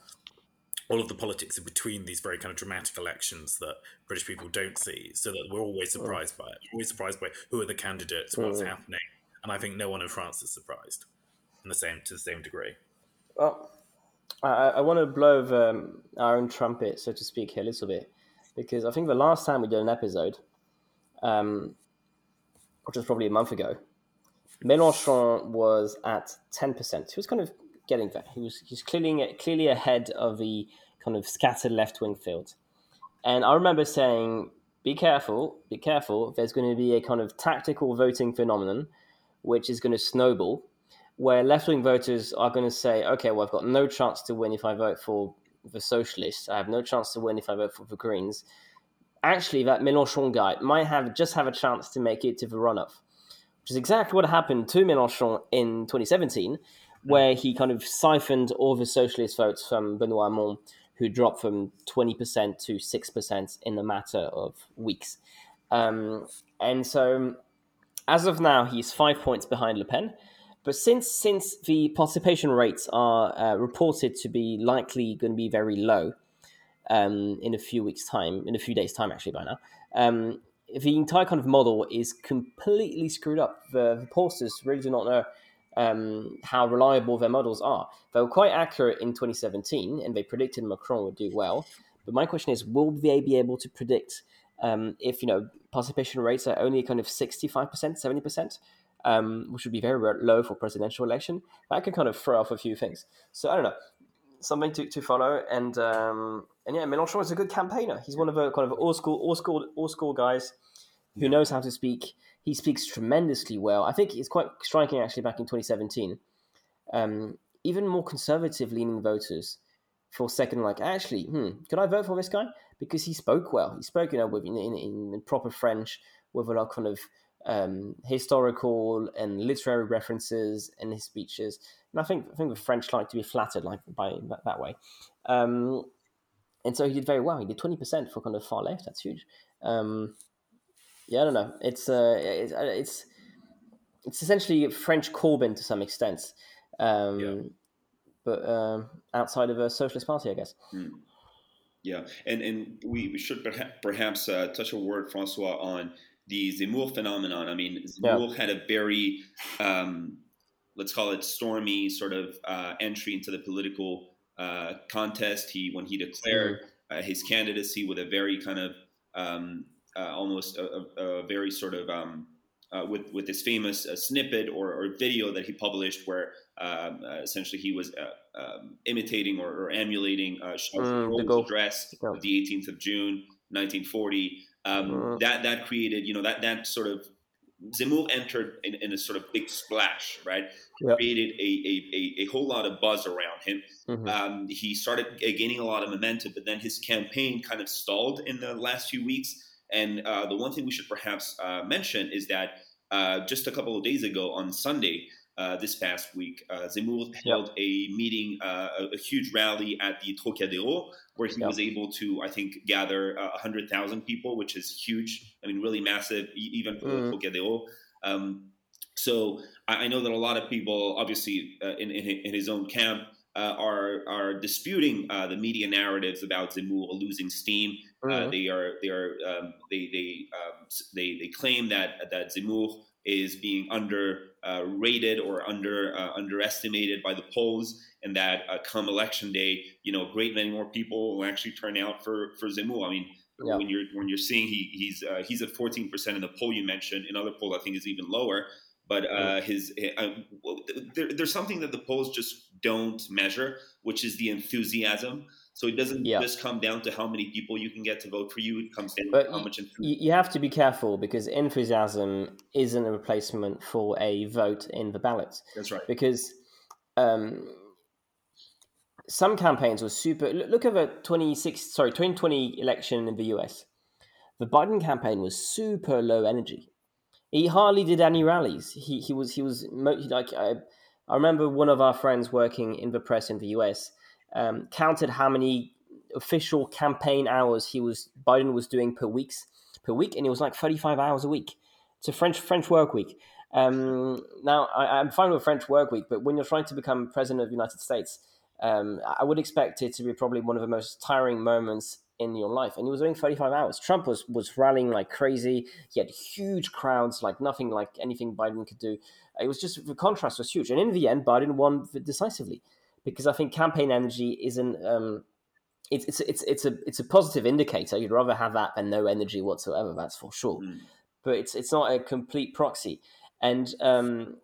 all of the politics in between these very kind of dramatic elections that British people don't see, so that we're always oh. surprised by it. We're always surprised by who are the candidates, what's mm. happening, and I think no one in France is surprised in the same to the same degree. Well, I, I want to blow the, um, our own trumpet, so to speak, here a little bit, because I think the last time we did an episode, um, which was probably a month ago, Mélenchon was at ten percent. He was kind of getting there. He was he's clearly clearly ahead of the kind of scattered left wing field. And I remember saying, "Be careful, be careful. There's going to be a kind of tactical voting phenomenon, which is going to snowball, where left wing voters are going to say, okay, well, I've got no chance to win if I vote for the socialists. I have no chance to win if I vote for the Greens." Actually, that Mélenchon guy might have just have a chance to make it to the runoff, which is exactly what happened to Mélenchon in 2017 where he kind of siphoned all the socialist votes from Benoit Hamon, who dropped from 20% to 6% in the matter of weeks. Um, and so, as of now, he's five points behind Le Pen. But since since the participation rates are uh, reported to be likely going to be very low um, in a few weeks' time, in a few days' time, actually by now, um, the entire kind of model is completely screwed up. The, the pollsters really do not know um, how reliable their models are. They were quite accurate in 2017, and they predicted Macron would do well. But my question is, will they be able to predict um, if you know participation rates are only kind of 65%, 70%, um, which would be very low for presidential election? That could kind of throw off a few things. So I don't know, something to, to follow. And um, and yeah, Mélenchon is a good campaigner. He's one of the kind of old school, old school, old school guys who knows how to speak he speaks tremendously well. I think it's quite striking actually back in 2017. Um, even more conservative leaning voters for a second, like, actually, hmm, could I vote for this guy? Because he spoke well. He spoke, you know, with, in, in, in proper French with a lot of kind of um, historical and literary references in his speeches. And I think I think the French like to be flattered like by that, that way. Um, and so he did very well. He did twenty percent for kind of far left. That's huge. Um, yeah, I don't know. It's uh, it's uh, it's it's essentially French Corbyn to some extent, um, yeah. but um, outside of a socialist party, I guess. Mm. Yeah, and and we should perhaps uh, touch a word, Francois, on the Zemmour phenomenon. I mean, Zemmour yeah. had a very, um, let's call it stormy sort of uh, entry into the political uh, contest. He when he declared mm-hmm. his candidacy with a very kind of um, uh, almost a, a, very sort of um, uh, with with this famous uh, snippet or, or, video that he published, where um, uh, essentially he was uh, um, imitating or, or emulating uh, mm, de Gaulle's address yeah. of the 18th of June, 1940. Um, mm. That that created, you know, that that sort of Zemmour entered in, in a sort of big splash, right? Yep. Created a, a, a, a, whole lot of buzz around him. Mm-hmm. Um, he started gaining a lot of momentum, but then his campaign kind of stalled in the last few weeks. And uh, the one thing we should perhaps uh, mention is that uh, just a couple of days ago on Sunday, uh, this past week, uh, Zemmour held a meeting, uh, a, a, huge rally at the Trocadero, where he was able to, I think, gather uh, 100,000 people, which is huge. I mean, really massive, even for mm. Trocadero. Um, so I, I, know that a lot of people, obviously, uh, in, in, in, his own camp, uh, are are disputing uh, the media narratives about Zemmour losing steam. Uh, mm-hmm. they are they are um, they they um, they they claim that that Zemmour is being underrated uh, or under uh, underestimated by the polls, and that come election day, you know, a great many more people will actually turn out for for Zemmour. I mean. Yeah. When you're when you're seeing he he's he's at 14 percent in the poll you mentioned in other polls I think is even lower but uh, his uh, there, there's something that the polls just don't measure, which is the enthusiasm. So it doesn't yeah. just come down to how many people you can get to vote for you. It comes down but to how much enthusiasm. You have to be careful because enthusiasm isn't a replacement for a vote in the ballot. That's right. Because um, some campaigns were super. Look at the 26, sorry, 2020 election in the US. The Biden campaign was super low energy he hardly did any rallies. He he was he was like I, I remember one of our friends working in the press in the US um, counted how many official campaign hours he was Biden was doing per weeks per week, and it was like thirty five hours a week. It's a French French work week. Um, now I, am fine with French work week, but when you're trying to become president of the United States, um, I would expect it to be probably one of the most tiring moments in your life. And he was doing 35 hours. Trump was was rallying like crazy. He had huge crowds, like nothing like anything Biden could do. It was just the contrast was huge. And in the end, Biden won decisively because I think campaign energy isn't. Um, it's, it's it's it's a it's a positive indicator. You'd rather have that than no energy whatsoever. That's for sure. Mm. But it's it's not a complete proxy. And um,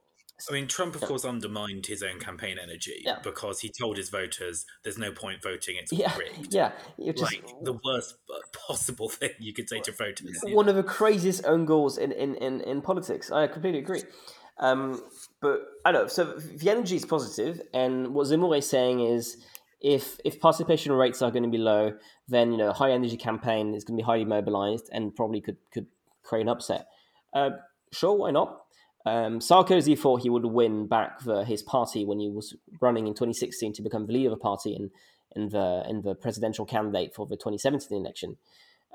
I mean, Trump, of course, undermined his own campaign energy yeah. because he told his voters, "There's no point voting; it's yeah. rigged." Yeah, just, like the worst possible thing you could say to voters. One of the craziest own goals in, in, in, in politics. I completely agree. Um, but I don't know. So the energy is positive, and what Zemmour is saying is, if if participation rates are going to be low, then you know, high energy campaign is going to be highly mobilized and probably could could create an upset. Uh, sure, why not? Um, Sarkozy thought he would win back the, his party when he was running in 2016 to become the leader of the party and, and the and the presidential candidate for the 2017 election.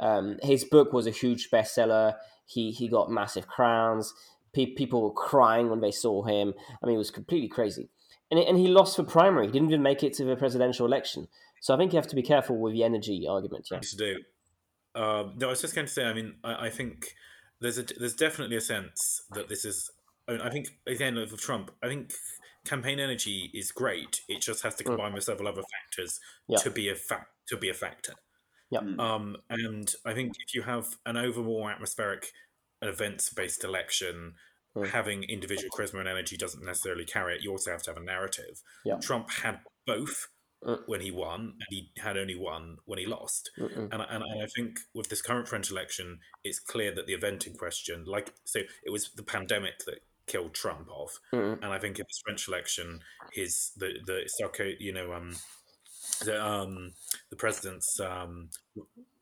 Um, his book was a huge bestseller. He he got massive crowns. Pe- people were crying when they saw him. I mean, it was completely crazy. And and he lost the primary. He didn't even make it to the presidential election. So I think you have to be careful with the energy argument. Yeah. To do. Um, no, I was just going to say. I mean, I, I think there's a there's definitely a sense that this is I, mean, I think again of Trump, I think campaign energy is great. It just has to mm. combine mm. with several other factors yeah. to be a fact to be a factor. Yeah. Mm. Um, and I think if you have an overall more atmospheric, events based election, mm. having individual charisma and energy doesn't necessarily carry it. You also have to have a narrative. Yeah. Trump had both. Mm. When he won, and he had only one when he lost, and, and, and I think with this current French election, it's clear that the event in question, like so, it was the pandemic that killed Trump off. Mm. And I think in this French election, his the the Sarko, you know, um, the um, the president's um,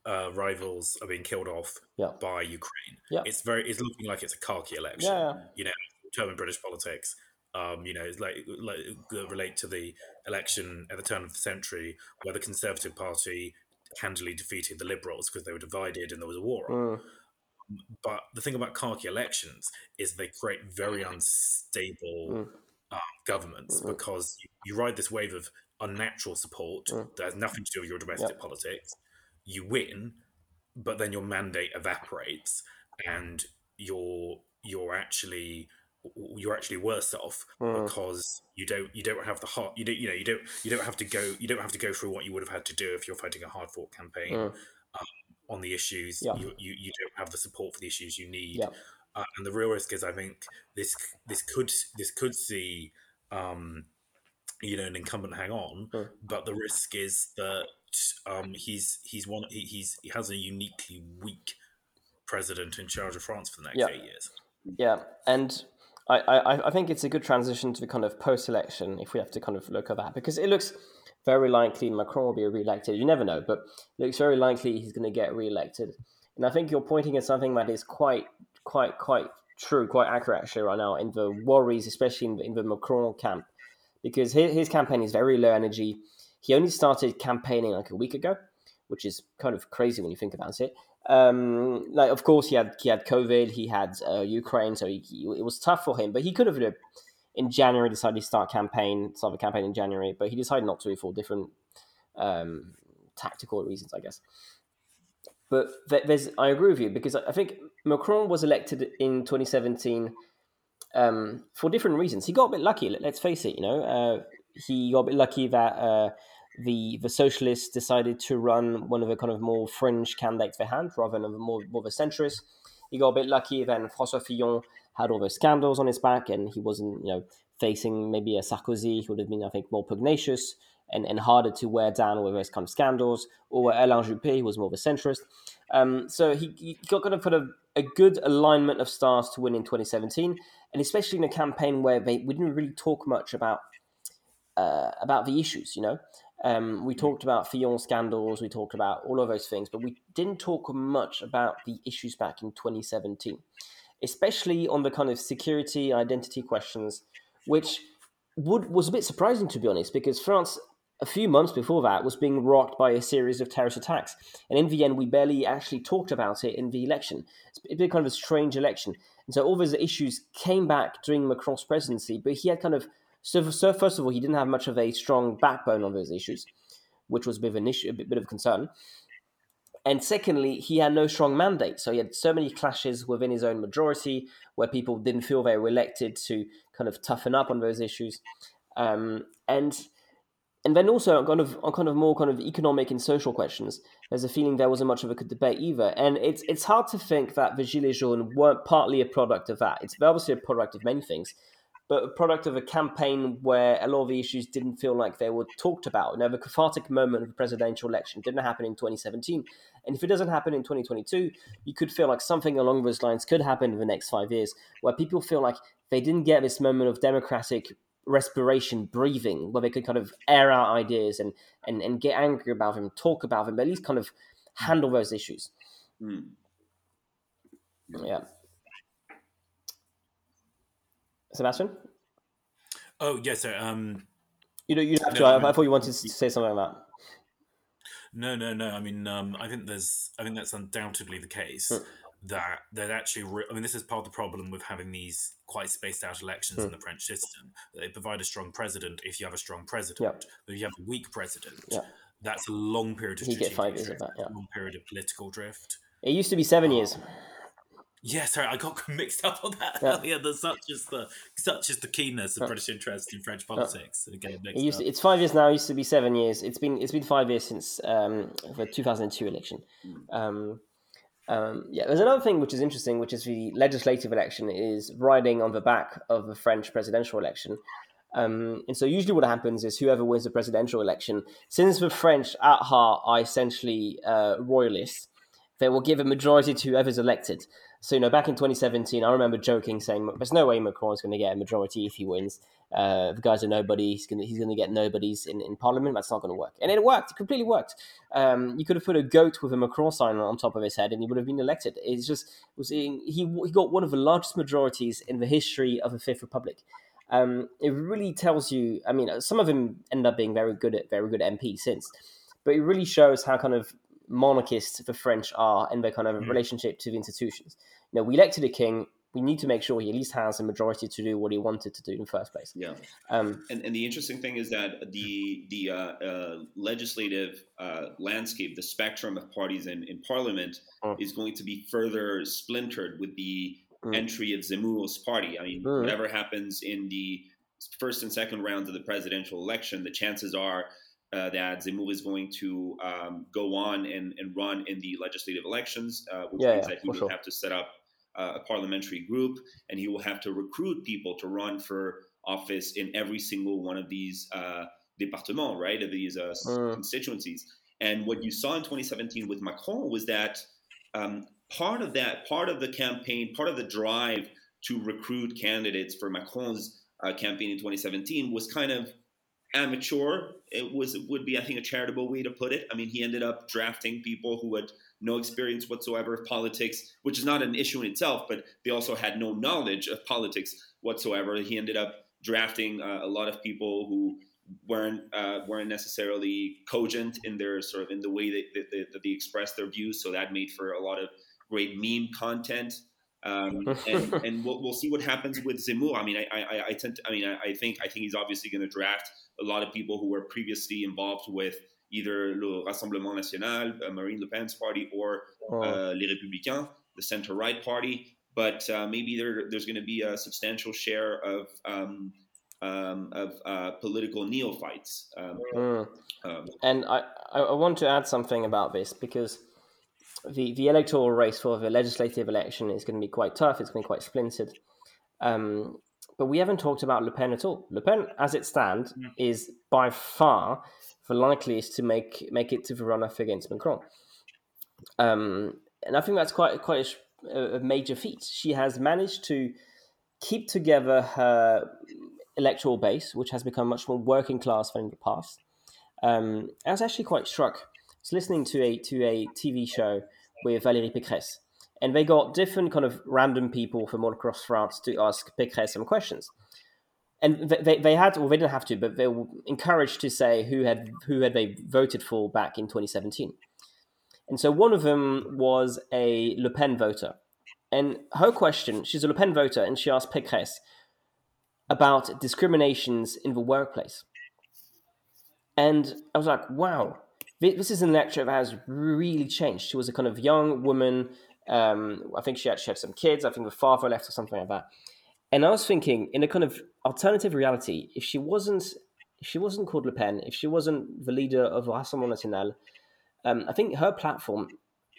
uh, rivals are being killed off yeah. by Ukraine. Yeah. It's very it's looking like it's a khaki election. Yeah, You know, term in British politics. Um, you know, it's like, like relate to the election at the turn of the century, where the Conservative Party handily defeated the Liberals because they were divided and there was a war on. Mm. But the thing about Khaki elections is they create very unstable Mm. um, governments Mm. because you, you ride this wave of unnatural support Mm. that has nothing to do with your domestic politics. You win, but then your mandate evaporates, and you're you're actually you're actually worse off Mm. because you don't you don't have the heart you don't you know you don't you don't have to go you don't have to go through what you would have had to do if you're fighting a hard fought campaign Mm. um, on the issues Yeah. you, you you don't have the support for the issues you need Yeah. uh, and the real risk is I think this this could this could see um, you know an incumbent hang on, Mm. but the risk is that um, he's he's one he, he's he has a uniquely weak president in charge of France for the next Yeah. eight years. Yeah, and I, I, I think it's a good transition to the kind of post-election if we have to kind of look at that because it looks very likely Macron will be re-elected. You never know, but looks very likely he's going to get re-elected. And I think you're pointing at something that is quite, quite, quite true, quite accurate actually right now in the worries, especially in the, in the Macron camp, because his, his campaign is very low energy. He only started campaigning like a week ago, which is kind of crazy when you think about it. Um, like of course he had he had COVID, he had uh, Ukraine, so he, he- it was tough for him. But he could have in January decided to start campaign, start the campaign in January, but he decided not to for different um, tactical reasons, I guess. But there's, I agree with you because I think Macron was elected in 2017 um, for different reasons. He got a bit lucky. let- Let's face it. You know, uh, he got a bit lucky that uh, the the socialists decided to run one of the kind of more fringe candidates they had rather than a more more of a centrist. He got a bit lucky. Then François Fillon had all those scandals on his back, and he wasn't, you know, facing maybe a Sarkozy who would have been, I think, more pugnacious and, and harder to wear down with those kind of scandals, or Alain Juppé, who was more of a centrist. Um, so he, he got kind of put a, a good alignment of stars to win in 2017, and especially in a campaign where they, we didn't really talk much about uh, about the issues. You know, um, we talked about Fillon scandals, we talked about all of those things, but we didn't talk much about the issues back in 2017, especially on the kind of security identity questions, which would was a bit surprising to be honest, because France a few months before that was being rocked by a series of terrorist attacks, and in the end, we barely actually talked about it in the election. It's been kind of a strange election, and so all those issues came back during Macron's presidency, but he had kind of so, so first of all, he didn't have much of a strong backbone on those issues, which was a bit of an issue, a bit, of concern. And secondly, he had no strong mandate. So he had so many clashes within his own majority where people didn't feel they were elected to kind of toughen up on those issues. Um, and and then also on kind of on kind of more kind of economic and social questions, there's a feeling there wasn't much of a good debate either. And it's it's hard to think that the Gilets jaunes weren't partly a product of that. It's obviously a product of many things, but a product of a campaign where a lot of the issues didn't feel like they were talked about. Now, the cathartic moment of the presidential election didn't happen in 2017. And if it doesn't happen in 2022, you could feel like something along those lines could happen in the next five years, where people feel like they didn't get this moment of democratic respiration, breathing, where they could kind of air out ideas and, and, and get angry about them, talk about them, but at least kind of handle those issues. Mm. Yeah. Sebastian? Oh yes, so um, You don't, you don't have to. No, I I, I thought you wanted to say something about that. No, no, no. I mean, um, I think there's, I think that's undoubtedly the case. Hmm. That that actually, re- I mean, this is part of the problem with having these quite spaced out elections in Hmm. the French system. They provide a strong president if you have a strong president, Yeah. but if you have a weak president, Yeah. that's a long period of You get five years of that, yeah. a long period of political drift. It used to be seven years. Yeah, sorry, I got mixed up on that Yeah. earlier. There's such is the such is the keenness of British interest in French politics. Again, It used to, it's five years now. It used to be seven years. It's been it's been five years since um, the 2002 election. Um, um, yeah, there's another thing which is interesting, which is the legislative election is riding on the back of the French presidential election. Um, and so usually what happens is whoever wins the presidential election, since the French at heart are essentially uh, royalists, they will give a majority to whoever's elected. So you know, back in 2017, I remember joking saying, "There's no way Macron's going to get a majority if he wins. Uh, the guy's a nobody. He's going to he's going to get nobodies in, in Parliament. That's not going to work." And it worked. It completely worked. Um, you could have put a goat with a Macron sign on top of his head, and he would have been elected. It's just was he he got one of the largest majorities in the history of the Fifth Republic. Um, it really tells you. I mean, some of them end up being very good at very good MP since, but it really shows how kind of monarchist the French are in their kind of mm. relationship to the institutions. You know, we elected a king. We need to make sure he at least has a majority to do what he wanted to do in the first place. Yeah. Um, and, and the interesting thing is that the the uh, uh, legislative uh, landscape, the spectrum of parties in, in parliament, mm. is going to be further splintered with the mm. entry of Zemmour's party. I mean, mm. whatever happens in the first and second rounds of the presidential election, the chances are uh, that Zemmour is going to um, go on and, and, run in the legislative elections, uh, which yeah, means yeah, that he will sure. have to set up uh, a parliamentary group and he will have to recruit people to run for office in every single one of these uh, départements, right, of these uh, mm. constituencies. And what you saw in 2017 with Macron was that um, part of that, part of the campaign, part of the drive to recruit candidates for Macron's uh, campaign in 2017 was kind of amateur. It was would be I think a charitable way to put it. I mean, he ended up drafting people who had no experience whatsoever of politics, which is not an issue in itself, but they also had no knowledge of politics whatsoever. He ended up drafting uh, a lot of people who weren't uh, weren't necessarily cogent in their sort of in the way that, that, that, they expressed their views. So that made for a lot of great meme content. Um, and, and we'll, we'll, see what happens with Zemmour. I mean, I, I, I tend to, I mean, I, I think I think he's obviously going to draft a lot of people who were previously involved with either le Rassemblement National, uh, Marine Le Pen's party, or oh. uh, Les Républicains, the center right party. But uh, maybe there, there's going to be a substantial share of um, um, of uh, political neophytes. Um, mm. and I, I want to add something about this because the, the electoral race for the legislative election is going to be quite tough. It's going to be quite splintered. Um, but we haven't talked about Le Pen at all. Le Pen, as it stands, mm. is by far the likeliest to make make it to the runoff against Macron. Um, and I think that's quite quite a, a, major feat. She has managed to keep together her electoral base, which has become much more working class than in the past. Um, I was actually quite struck. Was listening to a to a TV show with Valérie Pécresse, and they got different kind of random people from all across France to ask Pécresse some questions. And they, they had, or they didn't have to, but they were encouraged to say who had who had they voted for back in 2017. And so one of them was a Le Pen voter. And her question, she's a Le Pen voter, and she asked Pécresse about discriminations in the workplace. And I was like, wow, this is an lecture that has really changed. She was a kind of young woman um, I think she actually had some kids. I think the father left or something like that. And I was thinking, in a kind of alternative reality, if she wasn't, if she wasn't called Le Pen, if she wasn't the leader of Rassemblement National, um, I think her platform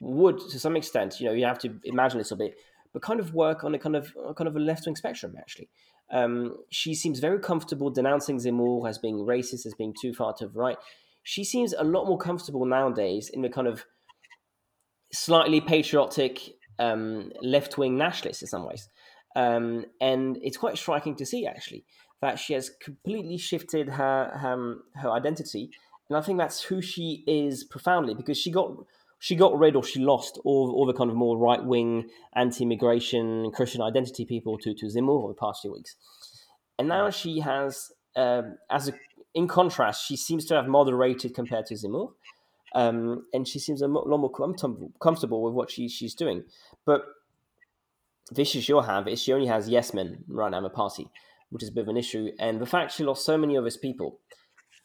would, to some extent, you know, you have to imagine a little bit, but kind of work on a kind of kind of a left wing spectrum. Actually, um, she seems very comfortable denouncing Zemmour as being racist, as being too far to the right. She seems a lot more comfortable nowadays in the kind of slightly patriotic um, left wing nationalist in some ways. Um, and it's quite striking to see actually that she has completely shifted her, her her identity, and I think that's who she is profoundly because she got she got rid or she lost all, all the kind of more right wing anti immigration Christian identity people to to Zemmour over the past few weeks, and now she has um, as a in contrast she seems to have moderated compared to Zemmour um, and she seems a lot more comfortable, with what she, she's doing. But the issue she'll have is she only has yes men right now in the party, which is a bit of an issue. And the fact she lost so many of his people,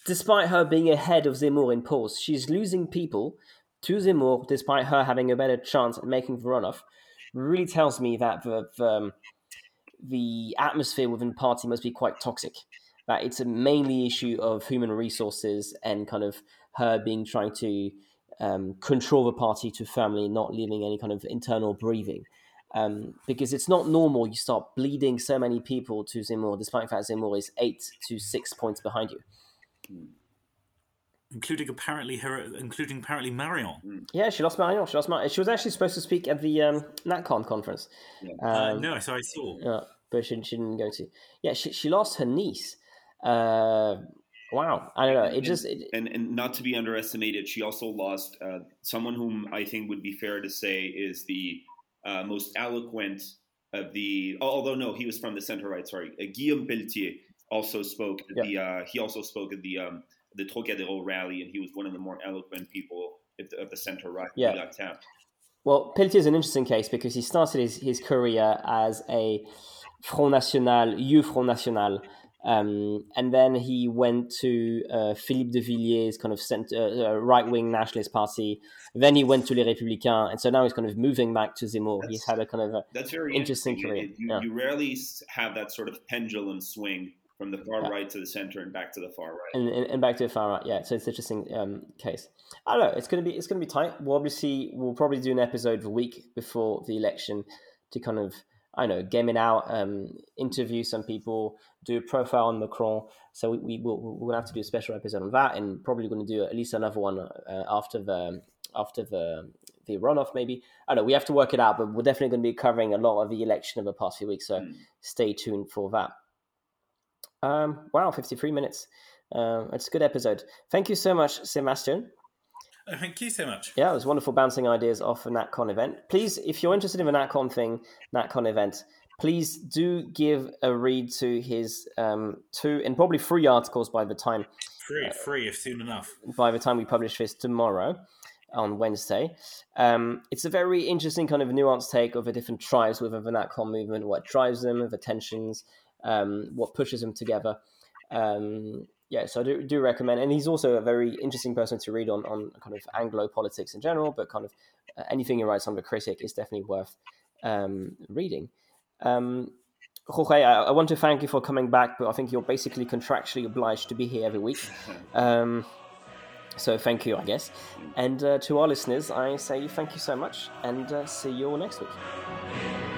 despite her being ahead of Zemmour in polls, she's losing people to Zemmour despite her having a better chance at making the runoff, really tells me that the, the, um, the atmosphere within the party must be quite toxic. That it's a mainly issue of human resources and kind of her being trying to um, control the party to firmly, not leaving any kind of internal breathing. Um, because it's not normal you start bleeding so many people to Zemmour, despite the fact Zemmour is eight to six points behind you. Including apparently her, including apparently Marion. Yeah, she lost Marion. She lost Marion. She was actually supposed to speak at the um, NatCon conference. Yeah. Uh, um, uh, no, so I saw. Yeah, but she, she, didn't go to. Yeah, she, she lost her niece. Uh, Wow, I don't know. It and, just it, and and not to be underestimated, she also lost uh, someone whom I think would be fair to say is the uh, most eloquent of the. Although no, he was from the center right. Sorry, uh, Guillaume Peltier also spoke. At yeah. the uh, he also spoke at the um, the Trocadero rally, and he was one of the more eloquent people of the, of the center right. Yeah. He got tapped. Well, Peltier is an interesting case because he started his, his career as a Front National, you Front National, um, and then he went to uh, Philippe de Villiers' kind of center, uh, right wing nationalist party. Then he went to Les Républicains, and so now he's kind of moving back to Zemmour. That's- he's had a kind of a That's very Interesting interesting. career, you, yeah. you rarely have that sort of pendulum swing from the far Yeah. right to the center and back to the far right. and, and, and back to the far right. Yeah, so it's an interesting um, case. I don't know. It's gonna be it's gonna be tight. We'll obviously we'll probably do an episode of a week before the election to kind of I know game it out, um, interview some people, do a profile on Macron. So we, we will we're gonna have to do a special episode on that, and probably going to do at least another one uh, after the after the the runoff. Maybe I don't know. We have to work it out, but we're definitely going to be covering a lot of the election of the past few weeks. So Mm. stay tuned for that. Um, wow, 53 minutes. Um, it's a good episode. Thank you so much, Sebastian. Oh, thank you so much. Yeah, it was wonderful bouncing ideas off a NatCon event. Please, if you're interested in a NatCon thing, NatCon event, please do give a read to his um, two and probably three articles by the time Free, free if soon enough. by the time we publish this tomorrow on Wednesday. Um, it's a very interesting kind of nuanced take of the different tribes within the NatCon movement, what drives them, the tensions, um, what pushes them together. Um, yeah, so I do, do recommend, and he's also a very interesting person to read on on kind of Anglo politics in general, but kind of uh, anything he writes on the critic is definitely worth um, reading. Um, Jorge, I, I want to thank you for coming back, but I think you're basically contractually obliged to be here every week. Um, so thank you, I guess. And uh, to our listeners, I say thank you so much, and uh, see you all next week.